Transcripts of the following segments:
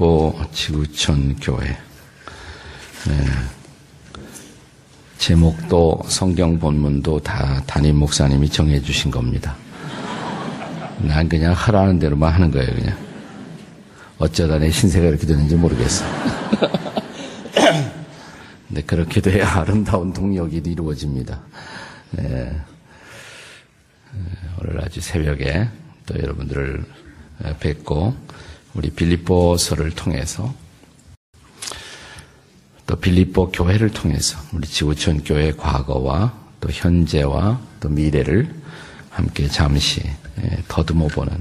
빌립보 지구촌 교회. 네. 제목도 성경 본문도 다 담임 목사님이 정해 주신 겁니다. 난 그냥 하라는 대로만 하는 거예요, 그냥. 어쩌다 내 신세가 이렇게 되는지 모르겠어. 근데 그렇게 돼야 아름다운 동력이 이루어집니다. 네. 오늘 아주 새벽에 또 여러분들을 뵙고 우리 빌립보서를 통해서 또 빌립보 교회를 통해서 우리 지구촌 교회 과거와 또 현재와 또 미래를 함께 잠시 더듬어 보는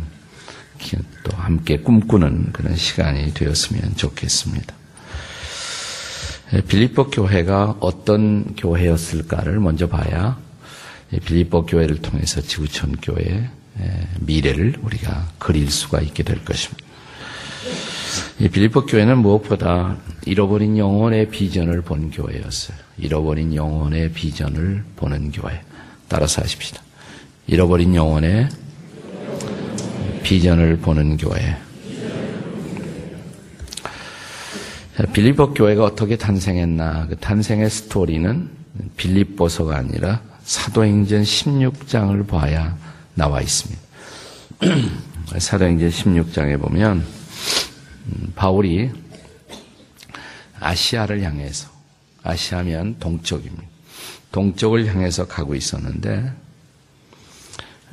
또 함께 꿈꾸는 그런 시간이 되었으면 좋겠습니다. 빌립보 교회가 어떤 교회였을까를 먼저 봐야 빌립보 교회를 통해서 지구촌 교회의 미래를 우리가 그릴 수가 있게 될 것입니다. 이 빌립보 교회는 무엇보다 잃어버린 영혼의 비전을 본 교회였어요. 잃어버린 영혼의 비전을 보는 교회. 따라서 하십시다. 잃어버린 영혼의 비전을 보는 교회. 빌립보 교회가 어떻게 탄생했나? 그 탄생의 스토리는 빌립보서가 아니라 사도행전 16장을 봐야 나와 있습니다. 사도행전 16장에 보면 음, 바울이 아시아를 향해서 아시아면 동쪽입니다. 동쪽을 향해서 가고 있었는데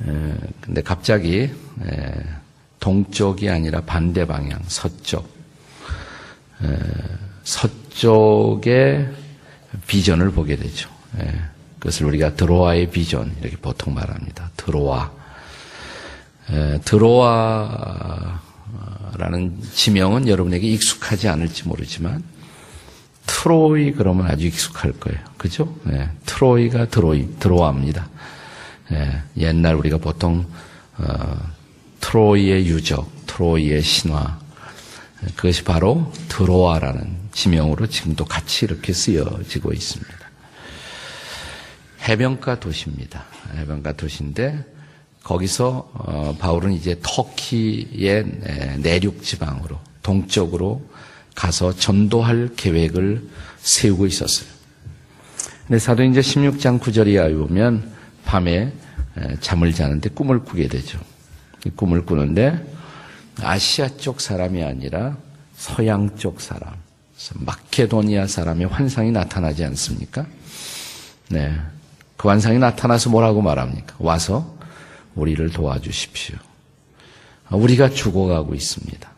에, 근데 갑자기 에, 동쪽이 아니라 반대 방향 서쪽 에, 서쪽의 비전을 보게 되죠. 에, 그것을 우리가 드로아의 비전 이렇게 보통 말합니다. 드로아 에, 드로아 라는 지명은 여러분에게 익숙하지 않을지 모르지만 트로이 그러면 아주 익숙할 거예요. 그죠? 네, 트로이가 드로이, 드로아입니다. 네, 옛날 우리가 보통 어, 트로이의 유적, 트로이의 신화 그것이 바로 드로아라는 지명으로 지금도 같이 이렇게 쓰여지고 있습니다. 해변가 도시입니다. 해변가 도시인데 거기서 어, 바울은 이제 터키의 내륙 지방으로 동쪽으로 가서 전도할 계획을 세우고 있었어요. 근데 사도행전 16장 9절에 보면 밤에 잠을 자는데 꿈을 꾸게 되죠. 꿈을 꾸는데 아시아 쪽 사람이 아니라 서양 쪽 사람, 마케도니아 사람의 환상이 나타나지 않습니까? 네. 그 환상이 나타나서 뭐라고 말합니까? 와서 우리를 도와주십시오. 우리가 죽어가고 있습니다.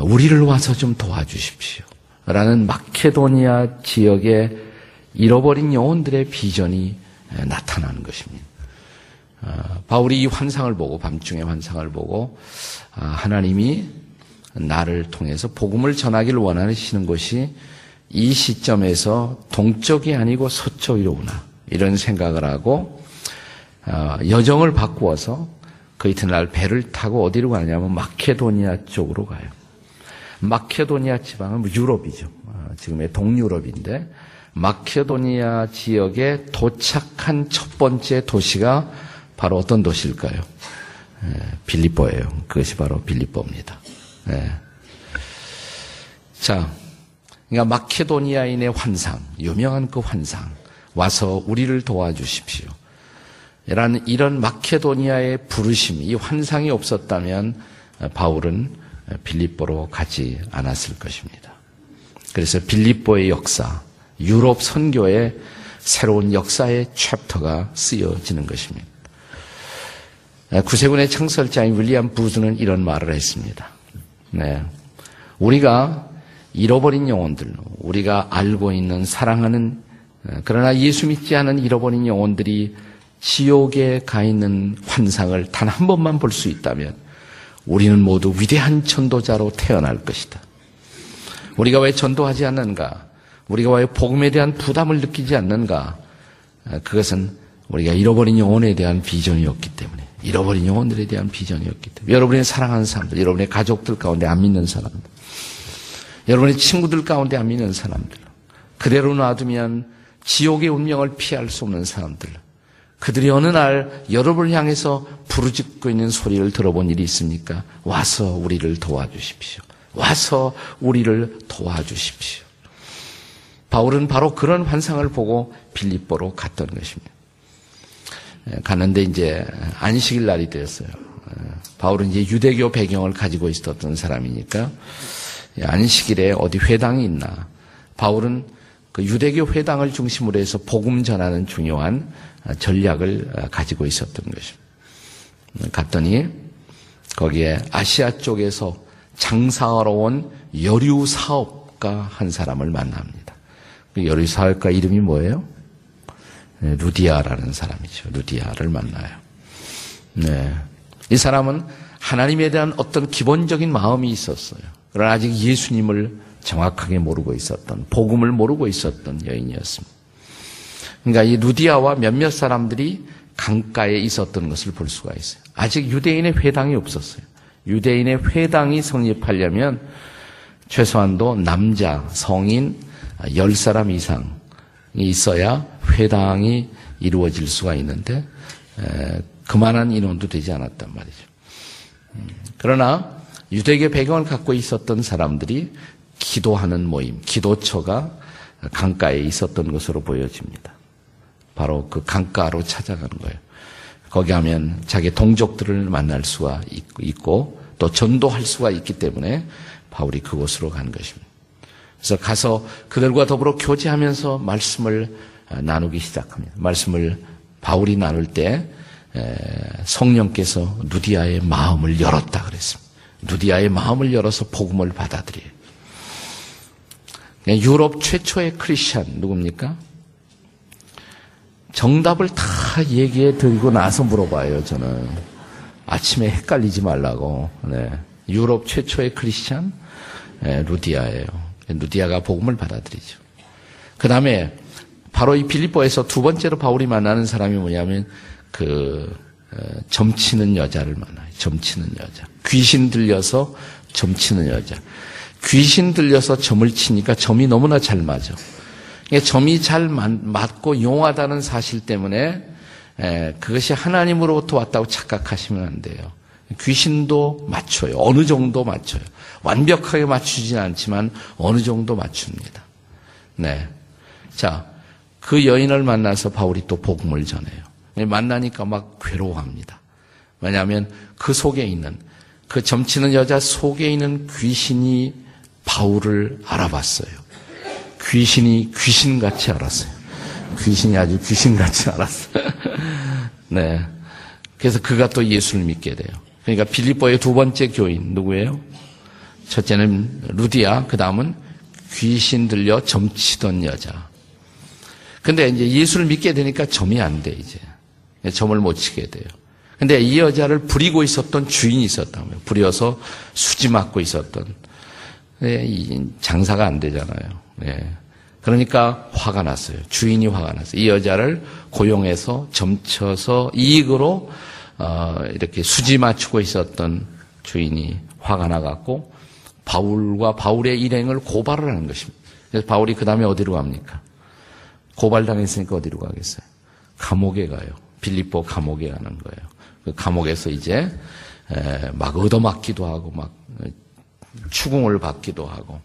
우리를 와서 좀 도와주십시오. 라는 마케도니아 지역의 잃어버린 영혼들의 비전이 나타나는 것입니다. 바울이 이 환상을 보고 밤중에 환상을 보고 아, 하나님이 나를 통해서 복음을 전하기를 원하시는 것이 이 시점에서 동쪽이 아니고 서쪽이로구나 이런 생각을 하고 어, 여정을 바꾸어서 그 이튿날 배를 타고 어디로 가냐면 마케도니아 쪽으로 가요. 마케도니아 지방은 뭐 유럽이죠. 어, 지금의 동유럽인데 마케도니아 지역에 도착한 첫 번째 도시가 바로 어떤 도시일까요? 예, 빌립보예요. 그것이 바로 빌립보입니다. 예. 자, 그러니까 마케도니아인의 환상, 유명한 그 환상 와서 우리를 도와주십시오. 라는 이런 마케도니아의 부르심, 이 환상이 없었다면 바울은 빌립보로 가지 않았을 것입니다. 그래서 빌립보의 역사, 유럽 선교의 새로운 역사의 챕터가 쓰여지는 것입니다. 구세군의 창설자인 윌리엄 부즈는 이런 말을 했습니다. 네. 우리가 잃어버린 영혼들, 우리가 알고 있는 사랑하는 그러나 예수 믿지 않은 잃어버린 영혼들이 지옥에 가 있는 환상을 단 한 번만 볼 수 있다면 우리는 모두 위대한 전도자로 태어날 것이다. 우리가 왜 전도하지 않는가? 우리가 왜 복음에 대한 부담을 느끼지 않는가? 그것은 우리가 잃어버린 영혼에 대한 비전이었기 때문에 잃어버린 영혼들에 대한 비전이었기 때문에 여러분의 사랑하는 사람들, 여러분의 가족들 가운데 안 믿는 사람들, 여러분의 친구들 가운데 안 믿는 사람들, 그대로 놔두면 지옥의 운명을 피할 수 없는 사람들, 그들이 어느 날 여러분을 향해서 부르짖고 있는 소리를 들어본 일이 있습니까? 와서 우리를 도와주십시오. 와서 우리를 도와주십시오. 바울은 바로 그런 환상을 보고 빌립보로 갔던 것입니다. 예, 가는데 이제 안식일 날이 되었어요. 예, 바울은 이제 유대교 배경을 가지고 있었던 사람이니까 안식일에 어디 회당이 있나. 바울은 그 유대교 회당을 중심으로 해서 복음 전하는 중요한 전략을 가지고 있었던 것입니다. 갔더니 거기에 아시아 쪽에서 장사하러 온 여류 사업가 한 사람을 만납니다. 그 여류 사업가 이름이 뭐예요? 네, 루디아라는 사람이죠. 루디아를 만나요. 네. 이 사람은 하나님에 대한 어떤 기본적인 마음이 있었어요. 그러나 아직 예수님을 정확하게 모르고 있었던, 복음을 모르고 있었던 여인이었습니다. 그러니까 이 루디아와 몇몇 사람들이 강가에 있었던 것을 볼 수가 있어요. 아직 유대인의 회당이 없었어요. 유대인의 회당이 성립하려면 최소한도 남자, 성인 10사람 이상이 있어야 회당이 이루어질 수가 있는데 그만한 인원도 되지 않았단 말이죠. 음, 그러나 유대계 배경을 갖고 있었던 사람들이 기도하는 모임, 기도처가 강가에 있었던 것으로 보여집니다. 바로 그 강가로 찾아가는 거예요. 거기 하면 자기 동족들을 만날 수가 있고 또 전도할 수가 있기 때문에 바울이 그곳으로 간 것입니다. 그래서 가서 그들과 더불어 교제하면서 말씀을 나누기 시작합니다. 말씀을 바울이 나눌 때 성령께서 누디아의 마음을 열었다 그랬습니다. 누디아의 마음을 열어서 복음을 받아들여요. 유럽 최초의 크리스천 누굽니까? 정답을 다 얘기해 드리고 나서 물어봐요, 저는. 아침에 헷갈리지 말라고. 네. 유럽 최초의 크리스천 네, 루디아예요. 루디아가 복음을 받아들이죠. 그 다음에 바로 이 빌립보에서 두 번째로 바울이 만나는 사람이 뭐냐면 그 어, 점치는 여자를 만나요. 점치는 여자. 귀신 들려서 점치는 여자. 귀신 들려서 점을 치니까 점이 너무나 잘 맞아. 점이 잘 맞고 용하다는 사실 때문에 그것이 하나님으로부터 왔다고 착각하시면 안 돼요. 귀신도 맞춰요. 어느 정도 맞춰요. 완벽하게 맞추진 않지만 어느 정도 맞춥니다. 네. 자, 그 여인을 만나서 바울이 또 복음을 전해요. 만나니까 막 괴로워합니다. 왜냐하면 그 속에 있는 그 점치는 여자 속에 있는 귀신이 바울을 알아봤어요. 귀신이 귀신같이 알았어요. 귀신이 아주 귀신같이 알았어요. 네. 그래서 그가 또 예수를 믿게 돼요. 그러니까 빌립보의 두 번째 교인 누구예요? 첫째는 루디아, 그 다음은 귀신 들려 점치던 여자. 근데 이제 예수를 믿게 되니까 점이 안 돼, 이제. 점을 못 치게 돼요. 근데 이 여자를 부리고 있었던 주인이 있었다면, 부려서 수지 맞고 있었던. 네, 장사가 안 되잖아요. 네. 그러니까 화가 났어요. 주인이 화가 났어요. 이 여자를 고용해서 점쳐서 이익으로 어, 이렇게 수지 맞추고 있었던 주인이 화가 나갖고 바울과 바울의 일행을 고발을 하는 것입니다. 그래서 바울이 그 다음에 어디로 갑니까? 고발당했으니까 어디로 가겠어요? 감옥에 가요. 빌립보 감옥에 가는 거예요. 그 감옥에서 이제 막 얻어맞기도 하고 막 추궁을 받기도 하고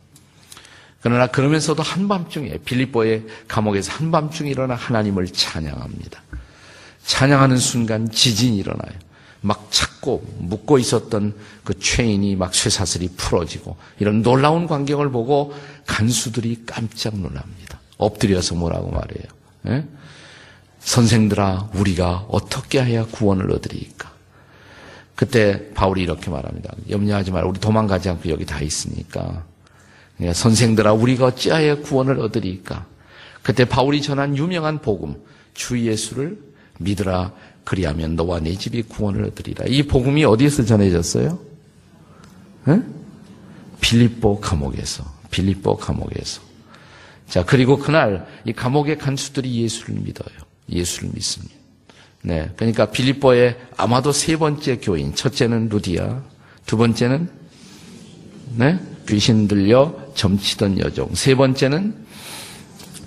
그러나 그러면서도 한밤중에 빌립보의 감옥에서 한밤중에 일어나 하나님을 찬양합니다. 찬양하는 순간 지진이 일어나요. 막 찾고 묶고 있었던 그 체인이 막 쇠사슬이 풀어지고 이런 놀라운 광경을 보고 간수들이 깜짝 놀랍니다. 엎드려서 뭐라고 말해요. 예? 선생들아 우리가 어떻게 해야 구원을 얻으리까? 그때 바울이 이렇게 말합니다. 염려하지 마라. 우리 도망가지 않고 여기 다 있으니까. 예, 선생들아 우리가 어찌하여 구원을 얻으리까? 그때 바울이 전한 유명한 복음 주 예수를 믿으라 그리하면 너와 네 집이 구원을 얻으리라. 이 복음이 어디에서 전해졌어요? 에? 빌립보 감옥에서. 빌립보 감옥에서. 자, 그리고 그날 이 감옥의 간수들이 예수를 믿어요. 예수를 믿습니다. 네. 그러니까 빌립보의 아마도 세 번째 교인. 첫째는 루디아. 두 번째는 네? 귀신 들려 점치던 여종. 세 번째는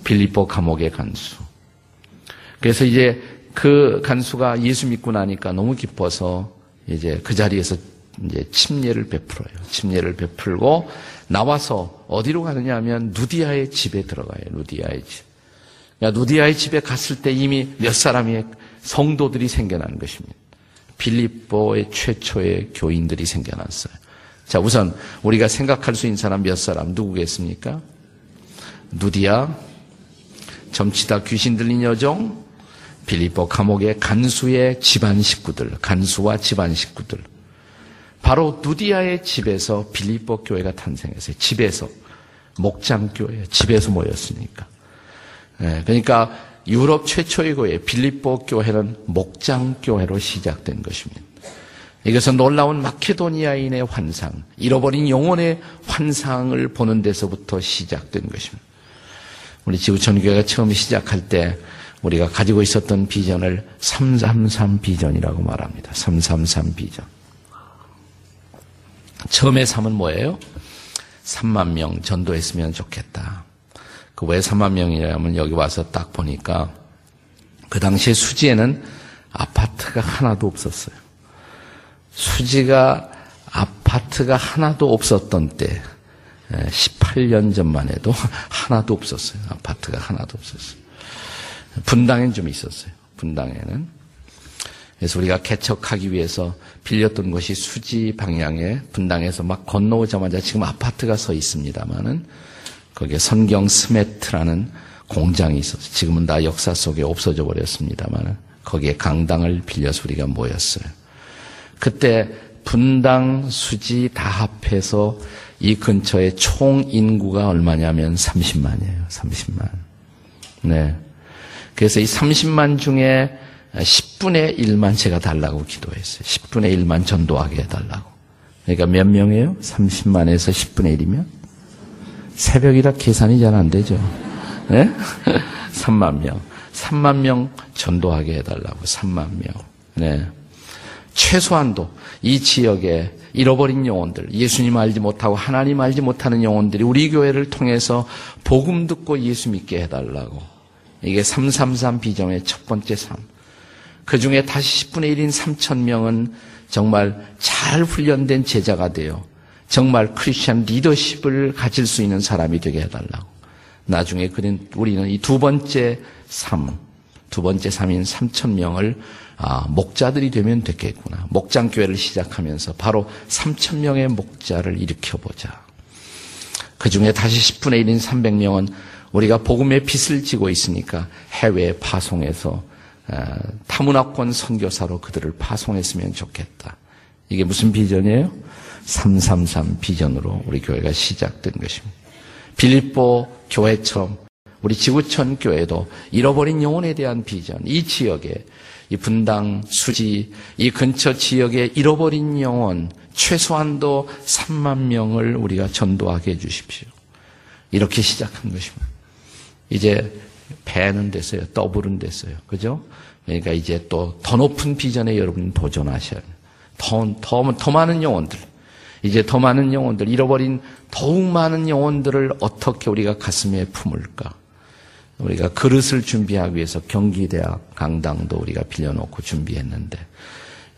빌리보 감옥의 간수. 그래서 이제 그 간수가 예수 믿고 나니까 너무 기뻐서 이제 그 자리에서 이제 침례를 베풀어요. 침례를 베풀고 나와서 어디로 가느냐 하면 누디아의 집에 들어가요. 누디아의 집. 그러니까 누디아의 집에 갔을 때 이미 몇 사람의 성도들이 생겨나는 것입니다. 빌립보의 최초의 교인들이 생겨났어요. 자, 우선 우리가 생각할 수 있는 사람 몇 사람 누구겠습니까? 누디아, 점치다 귀신 들린 여종, 빌립보 감옥의 간수의 집안 식구들, 간수와 집안 식구들. 바로 누디아의 집에서 빌립보 교회가 탄생했어요. 집에서. 목장 교회, 집에서 모였으니까. 네, 그러니까 유럽 최초의 교회, 빌립보 교회는 목장 교회로 시작된 것입니다. 이것은 놀라운 마케도니아인의 환상, 잃어버린 영혼의 환상을 보는 데서부터 시작된 것입니다. 우리 지구촌교회가 처음 시작할 때 우리가 가지고 있었던 비전을 333 비전이라고 말합니다. 333 비전. 처음에 3은 뭐예요? 3만 명 전도했으면 좋겠다. 그 왜 3만 명이냐면 여기 와서 딱 보니까 그 당시에 수지에는 아파트가 하나도 없었어요. 수지가 아파트가 하나도 없었던 때 18년 전만 해도 하나도 없었어요. 아파트가 하나도 없었어요. 분당엔 좀 있었어요. 분당에는. 그래서 우리가 개척하기 위해서 빌렸던 곳이 수지 방향에 분당에서 막 건너오자마자 지금 아파트가 서 있습니다만은 거기에 선경 스매트라는 공장이 있었어요. 지금은 다 역사 속에 없어져 버렸습니다만 거기에 강당을 빌려서 우리가 모였어요. 그때 분당 수지 다 합해서 이 근처에 총 인구가 얼마냐면 30만이에요. 30만. 네. 그래서 이 30만 중에 10분의 1만 제가 달라고 기도했어요. 10분의 1만 전도하게 해달라고. 그러니까 몇 명이에요? 30만에서 10분의 1이면? 새벽이라 계산이 잘 안 되죠. 네? 3만 명. 3만 명 전도하게 해달라고. 3만 명. 네. 최소한도 이 지역에 잃어버린 영혼들, 예수님 알지 못하고 하나님 알지 못하는 영혼들이 우리 교회를 통해서 복음 듣고 예수 믿게 해달라고. 이게 333 비정의 첫 번째 삶. 그 중에 다시 10분의 1인 3천 명은 정말 잘 훈련된 제자가 되어 정말 크리스천 리더십을 가질 수 있는 사람이 되게 해달라고. 나중에 우리는 이 두 번째 삶, 두 번째 삶인 3천 명을 아, 목자들이 되면 됐겠구나. 목장 교회를 시작하면서 바로 3천 명의 목자를 일으켜 보자. 그 중에 다시 10분의 1인 300명은 우리가 복음의 빛을 지고 있으니까 해외에 파송해서 아, 타문화권 선교사로 그들을 파송했으면 좋겠다. 이게 무슨 비전이에요? 333 비전으로 우리 교회가 시작된 것입니다. 빌립보 교회처럼 우리 지구촌 교회도 잃어버린 영혼에 대한 비전, 이 지역에 이 분당, 수지, 이 근처 지역에 잃어버린 영혼 최소한도 3만 명을 우리가 전도하게 해 주십시오. 이렇게 시작한 것입니다. 이제 배는 됐어요. 더블은 됐어요. 그죠? 그러니까 이제 또 더 높은 비전에 여러분 도전하셔야 돼요. 더, 더, 더 많은 영혼들. 이제 더 많은 영혼들, 잃어버린 더욱 많은 영혼들을 어떻게 우리가 가슴에 품을까? 우리가 그릇을 준비하기 위해서 경기대학 강당도 우리가 빌려놓고 준비했는데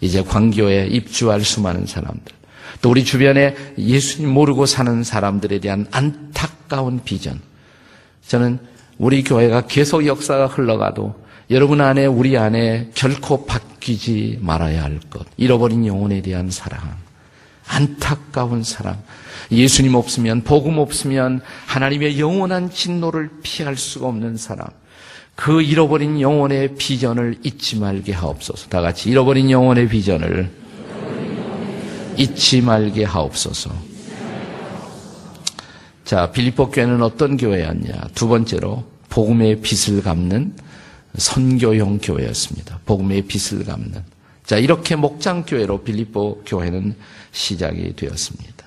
이제 광교에 입주할 수많은 사람들 또 우리 주변에 예수님 모르고 사는 사람들에 대한 안타까운 비전. 저는 우리 교회가 계속 역사가 흘러가도 여러분 안에 우리 안에 결코 바뀌지 말아야 할 것 잃어버린 영혼에 대한 사랑 안타까운 사랑 예수님 없으면, 복음 없으면 하나님의 영원한 진노를 피할 수가 없는 사람. 그 잃어버린 영혼의 비전을 잊지 말게 하옵소서. 다 같이 잃어버린 영혼의 비전을 잊지 말게 하옵소서. 자, 빌립보 교회는 어떤 교회였냐? 두 번째로 복음의 빛을 갚는 선교형 교회였습니다. 복음의 빛을 갚는. 자, 이렇게 목장 교회로 빌립보 교회는 시작이 되었습니다.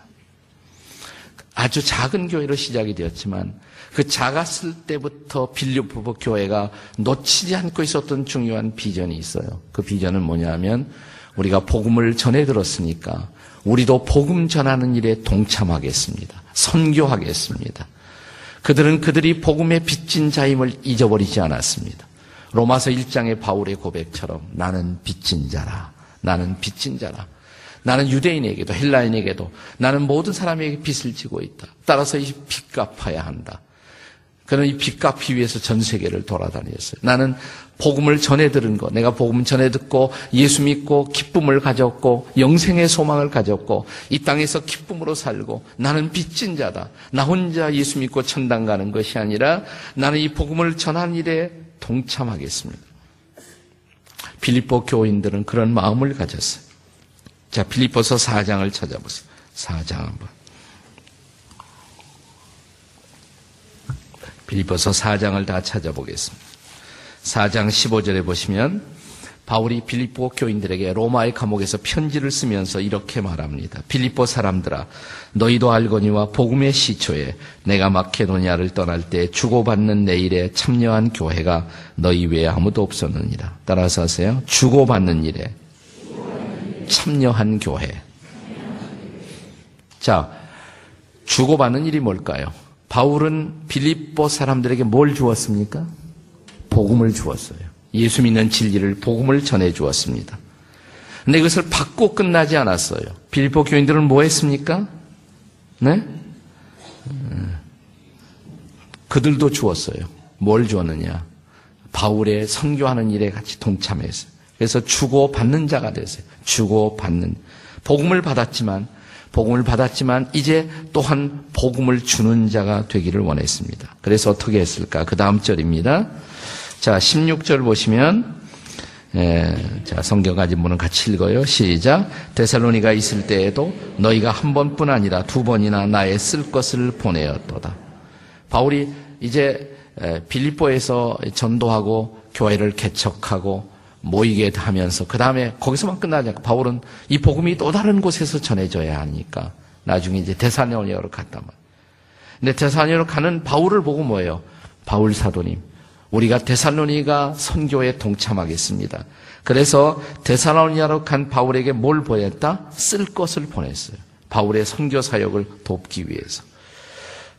아주 작은 교회로 시작이 되었지만 그 작았을 때부터 빌립보 교회가 놓치지 않고 있었던 중요한 비전이 있어요. 그 비전은 뭐냐면 우리가 복음을 전해 들었으니까 우리도 복음 전하는 일에 동참하겠습니다. 선교하겠습니다. 그들은 그들이 복음의 빚진 자임을 잊어버리지 않았습니다. 로마서 1장의 바울의 고백처럼 나는 빚진 자라. 나는 빚진 자라. 나는 유대인에게도 헬라인에게도 나는 모든 사람에게 빚을 지고 있다. 따라서 이 빚 갚아야 한다. 그는 이 빚 갚기 위해서 전 세계를 돌아다녔어요. 나는 복음을 전해 들은 것, 내가 복음을 전해 듣고 예수 믿고 기쁨을 가졌고 영생의 소망을 가졌고 이 땅에서 기쁨으로 살고 나는 빚진 자다. 나 혼자 예수 믿고 천당 가는 것이 아니라 나는 이 복음을 전한 일에 동참하겠습니다. 빌립보 교인들은 그런 마음을 가졌어요. 자, 빌립보서 4장을 찾아보세요. 4장 한번. 빌립보서 4장을 다 찾아보겠습니다. 4장 15절에 보시면 바울이 빌립보 교인들에게 로마의 감옥에서 편지를 쓰면서 이렇게 말합니다. 빌립보 사람들아 너희도 알거니와 복음의 시초에 내가 마케도니아를 떠날 때 주고받는 내 일에 참여한 교회가 너희 외에 아무도 없었느니라. 따라서 하세요. 주고받는 일에 참여한 교회. 자, 주고받는 일이 뭘까요? 바울은 빌립보 사람들에게 뭘 주었습니까? 복음을 주었어요. 예수 믿는 진리를 복음을 전해 주었습니다. 근데 이것을 받고 끝나지 않았어요. 빌립보 교인들은 뭐 했습니까? 네? 그들도 주었어요. 뭘 주었느냐? 바울의 선교하는 일에 같이 동참했어요. 그래서 주고 받는 자가 됐어요. 주고 받는 복음을 받았지만 복음을 받았지만 이제 또한 복음을 주는 자가 되기를 원했습니다. 그래서 어떻게 했을까? 그 다음 절입니다. 자, 16절 보시면 예, 자, 성경 가진 분은 같이 읽어요. 시작. 데살로니가 있을 때에도 너희가 한 번뿐 아니라 두 번이나 나의 쓸 것을 보내었도다. 바울이 이제 빌립보에서 전도하고 교회를 개척하고 모이게 하면서 그 다음에 거기서만 끝나지 않고 바울은 이 복음이 또 다른 곳에서 전해져야 하니까 나중에 이제 데살로니아로 갔단 말이에요. 근데 데살로니아로 가는 바울을 보고 뭐예요? 바울 사도님. 우리가 데살로니가 선교에 동참하겠습니다. 그래서 데살로니아로 간 바울에게 뭘 보냈다? 쓸 것을 보냈어요. 바울의 선교 사역을 돕기 위해서.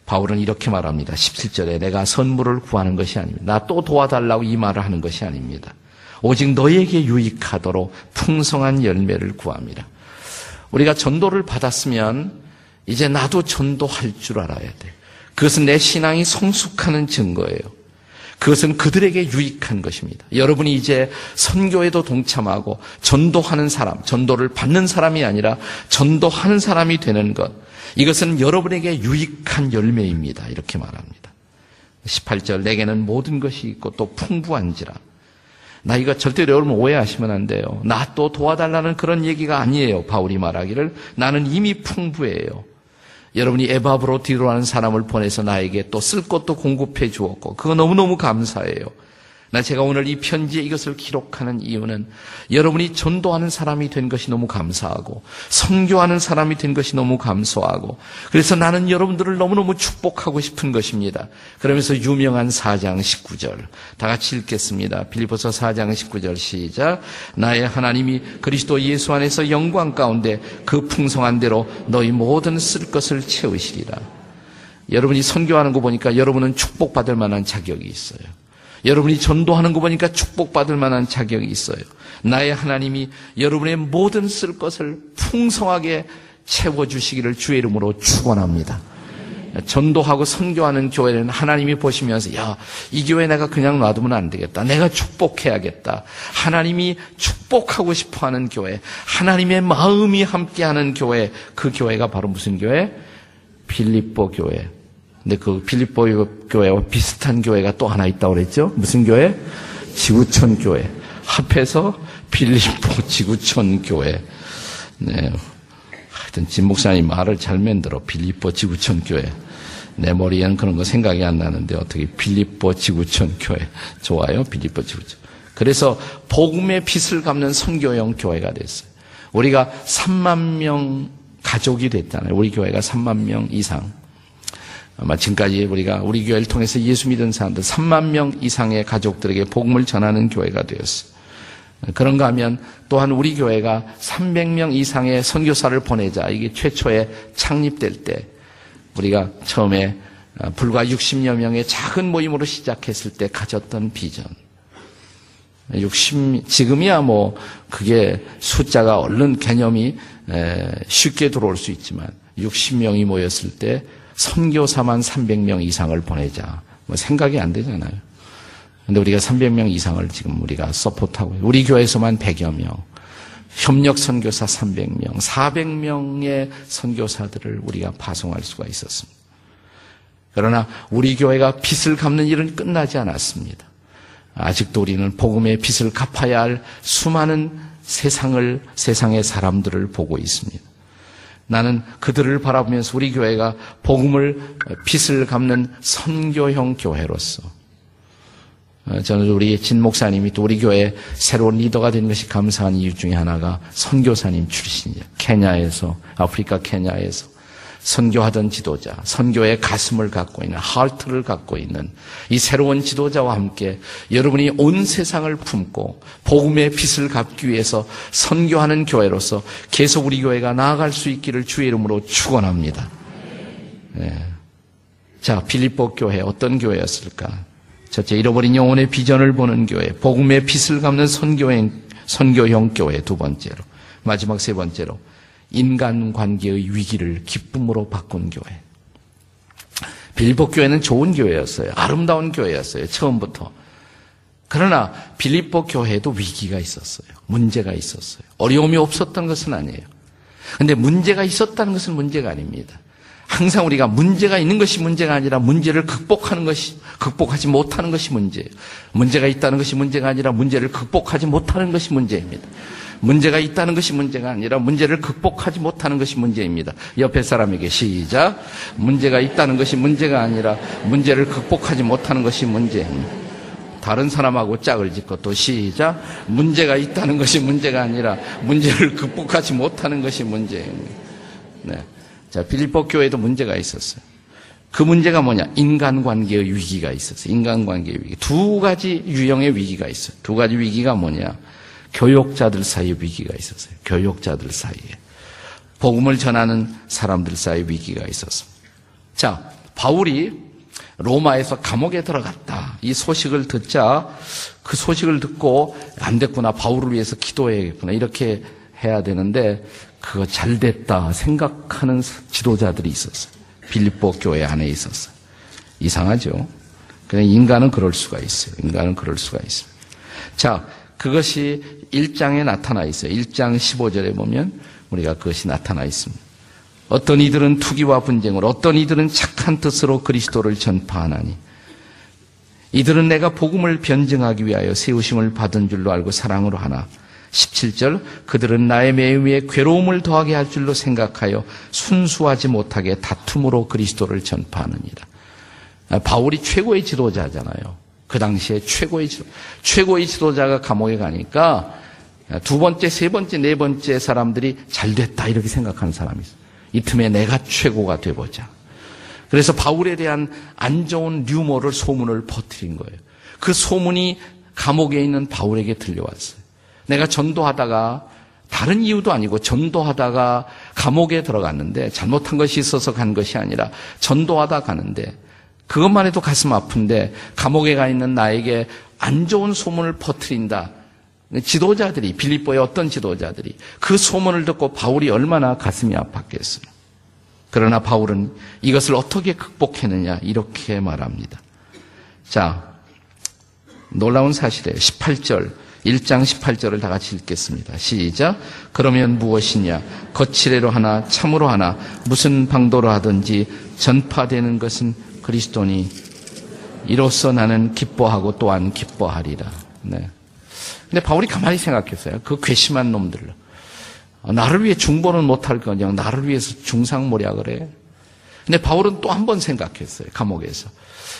바울은 이렇게 말합니다. 17절에 내가 선물을 구하는 것이 아닙니다. 나 또 도와달라고 이 말을 하는 것이 아닙니다. 오직 너에게 유익하도록 풍성한 열매를 구합니다. 우리가 전도를 받았으면 이제 나도 전도할 줄 알아야 돼. 그것은 내 신앙이 성숙하는 증거예요. 그것은 그들에게 유익한 것입니다. 여러분이 이제 선교에도 동참하고 전도하는 사람, 전도를 받는 사람이 아니라 전도하는 사람이 되는 것. 이것은 여러분에게 유익한 열매입니다. 이렇게 말합니다. 18절 내게는 모든 것이 있고 또 풍부한지라. 나 이거 절대로 여러분 오해하시면 안 돼요. 나 또 도와달라는 그런 얘기가 아니에요. 바울이 말하기를 나는 이미 풍부해요. 여러분이 에바브로 뒤로 하는 사람을 보내서 나에게 또 쓸 것도 공급해 주었고 그거 너무너무 감사해요. 나 제가 오늘 이 편지에 이것을 기록하는 이유는 여러분이 전도하는 사람이 된 것이 너무 감사하고 선교하는 사람이 된 것이 너무 감사하고 그래서 나는 여러분들을 너무너무 축복하고 싶은 것입니다. 그러면서 유명한 4장 19절 다 같이 읽겠습니다. 빌리포서 4장 19절 시작 나의 하나님이 그리스도 예수 안에서 영광 가운데 그 풍성한 대로 너희 모든 쓸 것을 채우시리라. 여러분이 선교하는 거 보니까 여러분은 축복받을 만한 자격이 있어요. 여러분이 전도하는 거 보니까 축복받을 만한 자격이 있어요. 나의 하나님이 여러분의 모든 쓸 것을 풍성하게 채워주시기를 주의 이름으로 축원합니다. 전도하고 선교하는 교회는 하나님이 보시면서 야, 이 교회 내가 그냥 놔두면 안 되겠다. 내가 축복해야겠다. 하나님이 축복하고 싶어 하는 교회, 하나님의 마음이 함께 하는 교회, 그 교회가 바로 무슨 교회? 빌립보 교회. 근데 그 빌립보 교회와 비슷한 교회가 또 하나 있다고 그랬죠? 무슨 교회? 지구촌 교회. 합해서 빌립보 지구촌 교회. 네. 하여튼 진 목사님 말을 잘 만들어. 빌립보 지구촌 교회. 내 머리에는 그런 거 생각이 안 나는데 어떻게 빌립보 지구촌 교회. 좋아요. 빌립보 지구촌. 그래서 복음의 빛을 갚는 선교형 교회가 됐어요. 우리가 3만 명 가족이 됐잖아요. 우리 교회가 3만 명 이상. 아마 지금까지 우리가 우리 교회를 통해서 예수 믿은 사람들 3만 명 이상의 가족들에게 복음을 전하는 교회가 되었어요. 그런가 하면 또한 우리 교회가 300명 이상의 선교사를 보내자 이게 최초에 창립될 때 우리가 처음에 불과 60여 명의 작은 모임으로 시작했을 때 가졌던 비전. 60 지금이야 뭐 그게 숫자가 얼른 개념이 쉽게 들어올 수 있지만 60명이 모였을 때 선교사만 300명 이상을 보내자. 뭐 생각이 안 되잖아요. 근데 우리가 300명 이상을 지금 우리가 서포트하고 우리 교회에서만 100여 명. 협력 선교사 300명, 400명의 선교사들을 우리가 파송할 수가 있었습니다. 그러나 우리 교회가 빚을 갚는 일은 끝나지 않았습니다. 아직도 우리는 복음의 빚을 갚아야 할 수많은 세상을, 세상의 사람들을 보고 있습니다. 나는 그들을 바라보면서 우리 교회가 복음을 빚을 갚는 선교형 교회로서 어, 저는 우리 진 목사님이 또 우리 교회 새로운 리더가 된 것이 감사한 이유 중에 하나가 선교사님 출신이에요. 케냐에서 아프리카 케냐에서 선교하던 지도자, 선교의 가슴을 갖고 있는 하트를 갖고 있는 이 새로운 지도자와 함께 여러분이 온 세상을 품고 복음의 빛을 갚기 위해서 선교하는 교회로서 계속 우리 교회가 나아갈 수 있기를 주의 이름으로 축원합니다. 네. 자, 빌립보 교회 어떤 교회였을까? 첫째, 잃어버린 영혼의 비전을 보는 교회, 복음의 빛을 갚는 선교형, 선교형 교회 두 번째로, 마지막 세 번째로 인간 관계의 위기를 기쁨으로 바꾼 교회. 빌립보 교회는 좋은 교회였어요. 아름다운 교회였어요. 처음부터. 그러나 빌립보 교회도 위기가 있었어요. 문제가 있었어요. 어려움이 없었던 것은 아니에요. 근데 문제가 있었다는 것은 문제가 아닙니다. 항상 우리가 문제가 있는 것이 문제가 아니라 문제를 극복하는 것이 극복하지 못하는 것이 문제예요. 문제가 있다는 것이 문제가 아니라 문제를 극복하지 못하는 것이 문제입니다. 문제가 있다는 것이 문제가 아니라 문제를 극복하지 못하는 것이 문제입니다. 옆에 사람에게 시작. 문제가 있다는 것이 문제가 아니라 문제를 극복하지 못하는 것이 문제입니다. 다른 사람하고 짝을 짓고 또 시작. 문제가 있다는 것이 문제가 아니라 문제를 극복하지 못하는 것이 문제입니다. 네. 자, 빌립보 교회도 문제가 있었어요. 그 문제가 뭐냐? 인간관계의 위기가 있었어요. 인간관계의 위기. 두 가지 유형의 위기가 있어요. 두 가지 위기가 뭐냐? 교역자들 사이에 위기가 있었어요. 교역자들 사이에. 복음을 전하는 사람들 사이에 위기가 있었습니다. 자, 바울이 로마에서 감옥에 들어갔다. 이 소식을 듣자 그 소식을 듣고 안 됐구나. 바울을 위해서 기도해야겠구나. 이렇게 해야 되는데 그거 잘 됐다 생각하는 지도자들이 있었어요. 빌립보 교회 안에 있었어요. 이상하죠? 그냥 인간은 그럴 수가 있어요. 인간은 그럴 수가 있습니다. 자, 그것이 1장에 나타나 있어요. 1장 15절에 보면 우리가 그것이 나타나 있습니다. 어떤 이들은 투기와 분쟁을, 어떤 이들은 착한 뜻으로 그리스도를 전파하나니, 이들은 내가 복음을 변증하기 위하여 세우심을 받은 줄로 알고 사랑으로 하나. 17절, 그들은 나의 매음에 괴로움을 더하게 할 줄로 생각하여 순수하지 못하게 다툼으로 그리스도를 전파하느니라. 바울이 최고의 지도자잖아요. 그 당시에 최고의 지도, 최고의 지도자가 감옥에 가니까 두 번째, 세 번째, 네 번째 사람들이 잘 됐다 이렇게 생각하는 사람이 있어요. 이 틈에 내가 최고가 돼보자. 그래서 바울에 대한 안 좋은 류머를 소문을 퍼뜨린 거예요. 그 소문이 감옥에 있는 바울에게 들려왔어요. 내가 전도하다가 다른 이유도 아니고 전도하다가 감옥에 들어갔는데 잘못한 것이 있어서 간 것이 아니라 전도하다 가는데 그것만 해도 가슴 아픈데 감옥에 가 있는 나에게 안 좋은 소문을 퍼뜨린다. 지도자들이 빌립보의 어떤 지도자들이 그 소문을 듣고 바울이 얼마나 가슴이 아팠겠어요. 그러나 바울은 이것을 어떻게 극복했느냐 이렇게 말합니다. 자, 놀라운 사실이에요. 18절 1장 18절을 다 같이 읽겠습니다. 시작. 그러면 무엇이냐? 거칠애로 하나 참으로 하나 무슨 방도로 하든지 전파되는 것은 그리스도니 이로써 나는 기뻐하고 또한 기뻐하리라. 네. 근데 바울이 가만히 생각했어요. 그 괘씸한 놈들. 나를 위해 중보는 못할 거냐. 나를 위해서 중상모략을 해. 근데 바울은 또 한 번 생각했어요. 감옥에서.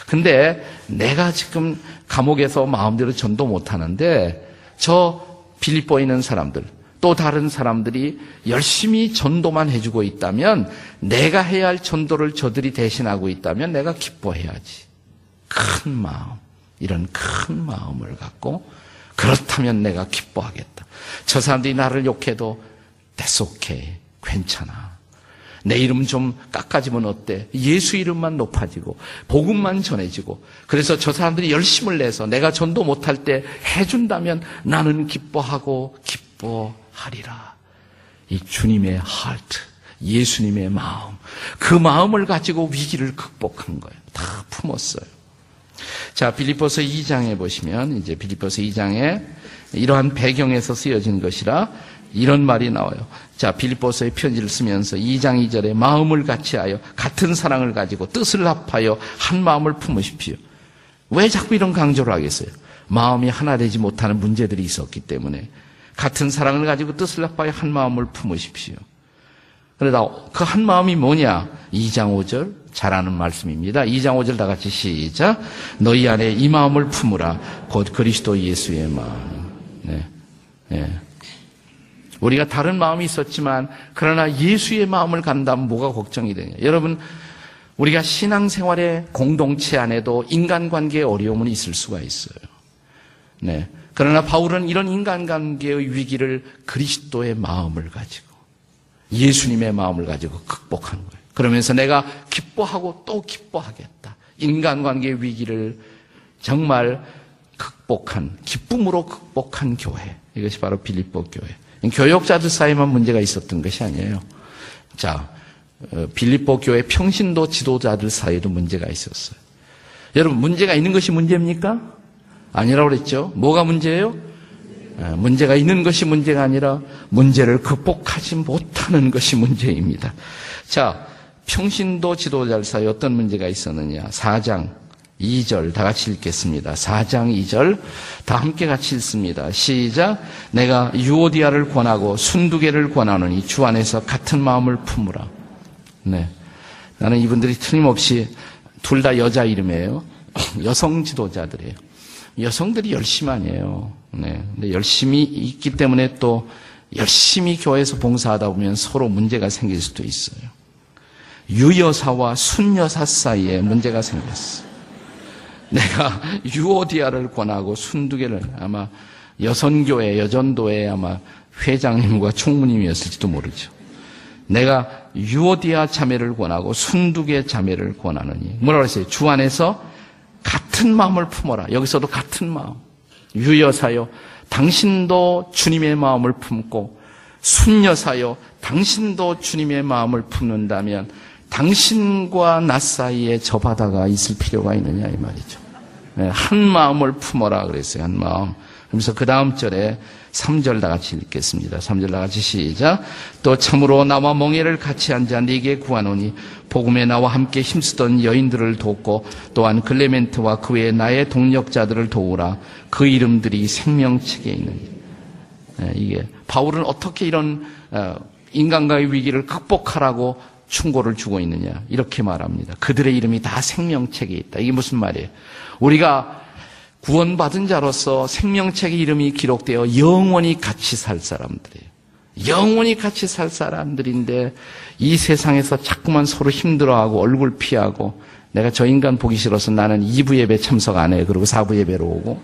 근데 내가 지금 감옥에서 마음대로 전도 못하는데 저 빌립보에 있는 사람들, 또 다른 사람들이 열심히 전도만 해주고 있다면 내가 해야 할 전도를 저들이 대신하고 있다면 내가 기뻐해야지. 큰 마음, 이런 큰 마음을 갖고 그렇다면 내가 기뻐하겠다. 저 사람들이 나를 욕해도 대속해 괜찮아. 내 이름 좀 깎아지면 어때? 예수 이름만 높아지고 복음만 전해지고 그래서 저 사람들이 열심을 내서 내가 전도 못할 때 해준다면 나는 기뻐하고 기뻐하리라. 이 주님의 하트, 예수님의 마음, 그 마음을 가지고 위기를 극복한 거예요. 다 품었어요. 자, 빌립보서 2장에 보시면 이제 빌립보서 2장에 이러한 배경에서 쓰여진 것이라 이런 말이 나와요. 자, 빌립보서의 편지를 쓰면서 2장 2절에 마음을 같이하여 같은 사랑을 가지고 뜻을 합하여 한 마음을 품으십시오. 왜 자꾸 이런 강조를 하겠어요? 마음이 하나 되지 못하는 문제들이 있었기 때문에 같은 사랑을 가지고 뜻을 합하여 한 마음을 품으십시오. 그러다 그 한 마음이 뭐냐? 2장 5절 잘 아는 말씀입니다. 2장 5절 다 같이 시작. 너희 안에 이 마음을 품으라. 곧 그리스도 예수의 마음. 네. 네. 우리가 다른 마음이 있었지만 그러나 예수의 마음을 간다면 뭐가 걱정이 되냐. 여러분 우리가 신앙생활의 공동체 안에도 인간관계의 어려움은 있을 수가 있어요. 네. 그러나 바울은 이런 인간관계의 위기를 그리스도의 마음을 가지고 예수님의 마음을 가지고 극복한 거예요. 그러면서 내가 기뻐하고 또 기뻐하겠다. 인간관계의 위기를 정말 극복한 기쁨으로 극복한 교회. 이것이 바로 빌립보 교회. 교역자들 사이만 문제가 있었던 것이 아니에요. 자, 어, 빌립보 교회 평신도 지도자들 사이도 문제가 있었어요. 여러분, 문제가 있는 것이 문제입니까? 아니라고 그랬죠. 뭐가 문제예요? 어, 문제가 있는 것이 문제가 아니라 문제를 극복하지 못하는 것이 문제입니다. 자, 평신도 지도자들 사이 어떤 문제가 있었느냐. 4장 2절 다 같이 읽겠습니다. 4장 2절 다 함께 같이 읽습니다. 시작. 내가 유오디아를 권하고 순두개를 권하노니 주 안에서 같은 마음을 품으라. 네. 나는 이분들이 틀림없이 둘 다 여자 이름이에요. 여성 지도자들이에요. 여성들이 열심히 아니에요. 네. 근데 열심히 있기 때문에 또 열심히 교회에서 봉사하다 보면 서로 문제가 생길 수도 있어요. 유여사와 순여사 사이에 문제가 생겼어. 내가 유오디아를 권하고 순두개를 아마 여선교회, 여전도회 아마 회장님과 총무님이었을지도 모르죠. 내가 유오디아 자매를 권하고 순두개 자매를 권하느니 뭐라 그랬어요? 주 안에서 같은 마음을 품어라. 여기서도 같은 마음. 유여사요. 당신도 주님의 마음을 품고 순여사요. 당신도 주님의 마음을 품는다면 당신과 나 사이에 저 바다가 있을 필요가 있느냐 이 말이죠. 네, 한 마음을 품어라 그랬어요. 한 마음. 그러면서 그 다음 절에 3절 다 같이 읽겠습니다. 3절 다 같이 시작. 또 참으로 나와 멍에를 같이 앉아 네게 구하노니 복음에 나와 함께 힘쓰던 여인들을 돕고 또한 글레멘트와 그 외에 나의 동력자들을 도우라. 그 이름들이 생명책에 있느니. 네, 이게 바울은 어떻게 이런 어, 인간과의 위기를 극복하라고 충고를 주고 있느냐 이렇게 말합니다. 그들의 이름이 다 생명책에 있다. 이게 무슨 말이에요? 우리가 구원받은 자로서 생명책의 이름이 기록되어 영원히 같이 살 사람들이에요. 영원히 같이 살 사람들인데 이 세상에서 자꾸만 서로 힘들어하고 얼굴 피하고 내가 저 인간 보기 싫어서 나는 2부 예배 참석 안 해. 그리고 4부 예배로 오고.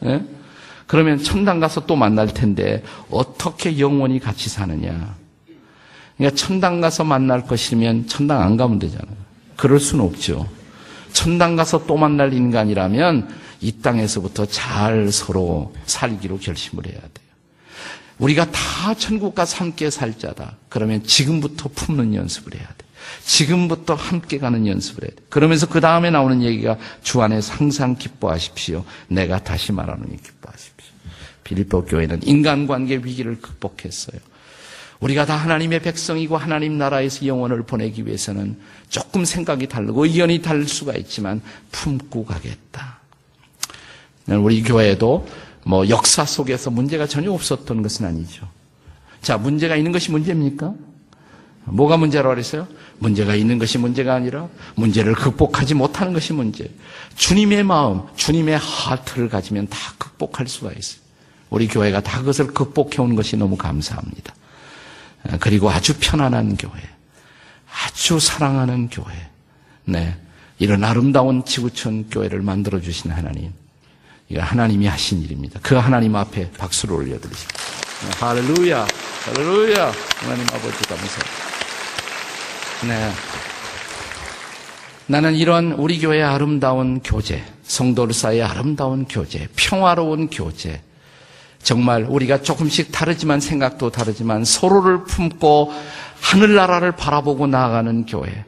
네? 그러면 천당 가서 또 만날 텐데 어떻게 영원히 같이 사느냐. 그러니까 천당 가서 만날 것이면 천당 안 가면 되잖아요. 그럴 수는 없죠. 천당 가서 또 만날 인간이라면 이 땅에서부터 잘 서로 살기로 결심을 해야 돼요. 우리가 다 천국 가서 함께 살자다. 그러면 지금부터 품는 연습을 해야 돼. 지금부터 함께 가는 연습을 해야 돼. 그러면서 그 다음에 나오는 얘기가 주 안에서 항상 기뻐하십시오. 내가 다시 말하노니 기뻐하십시오. 빌립보 교회는 인간관계 위기를 극복했어요. 우리가 다 하나님의 백성이고 하나님 나라에서 영혼을 보내기 위해서는 조금 생각이 다르고 의견이 다를 수가 있지만 품고 가겠다. 우리 교회도 뭐 역사 속에서 문제가 전혀 없었던 것은 아니죠. 자, 문제가 있는 것이 문제입니까? 뭐가 문제라고 그랬어요? 문제가 있는 것이 문제가 아니라 문제를 극복하지 못하는 것이 문제. 주님의 마음, 주님의 하트를 가지면 다 극복할 수가 있어요. 우리 교회가 다 그것을 극복해 온 것이 너무 감사합니다. 그리고 아주 편안한 교회, 아주 사랑하는 교회, 네. 이런 아름다운 지구촌 교회를 만들어 주신 하나님, 이거 하나님이 하신 일입니다. 그 하나님 앞에 박수를 올려드리십니다. 네, 할렐루야, 할렐루야, 하나님 아버지 감사합니다. 네. 나는 이런 우리 교회의 아름다운 교제, 성도들 사이의 아름다운 교제, 평화로운 교제, 정말 우리가 조금씩 다르지만 생각도 다르지만 서로를 품고 하늘나라를 바라보고 나아가는 교회.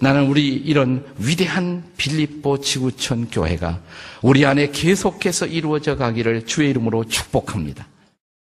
나는 우리 이런 위대한 빌립보 지구촌 교회가 우리 안에 계속해서 이루어져 가기를 주의 이름으로 축복합니다.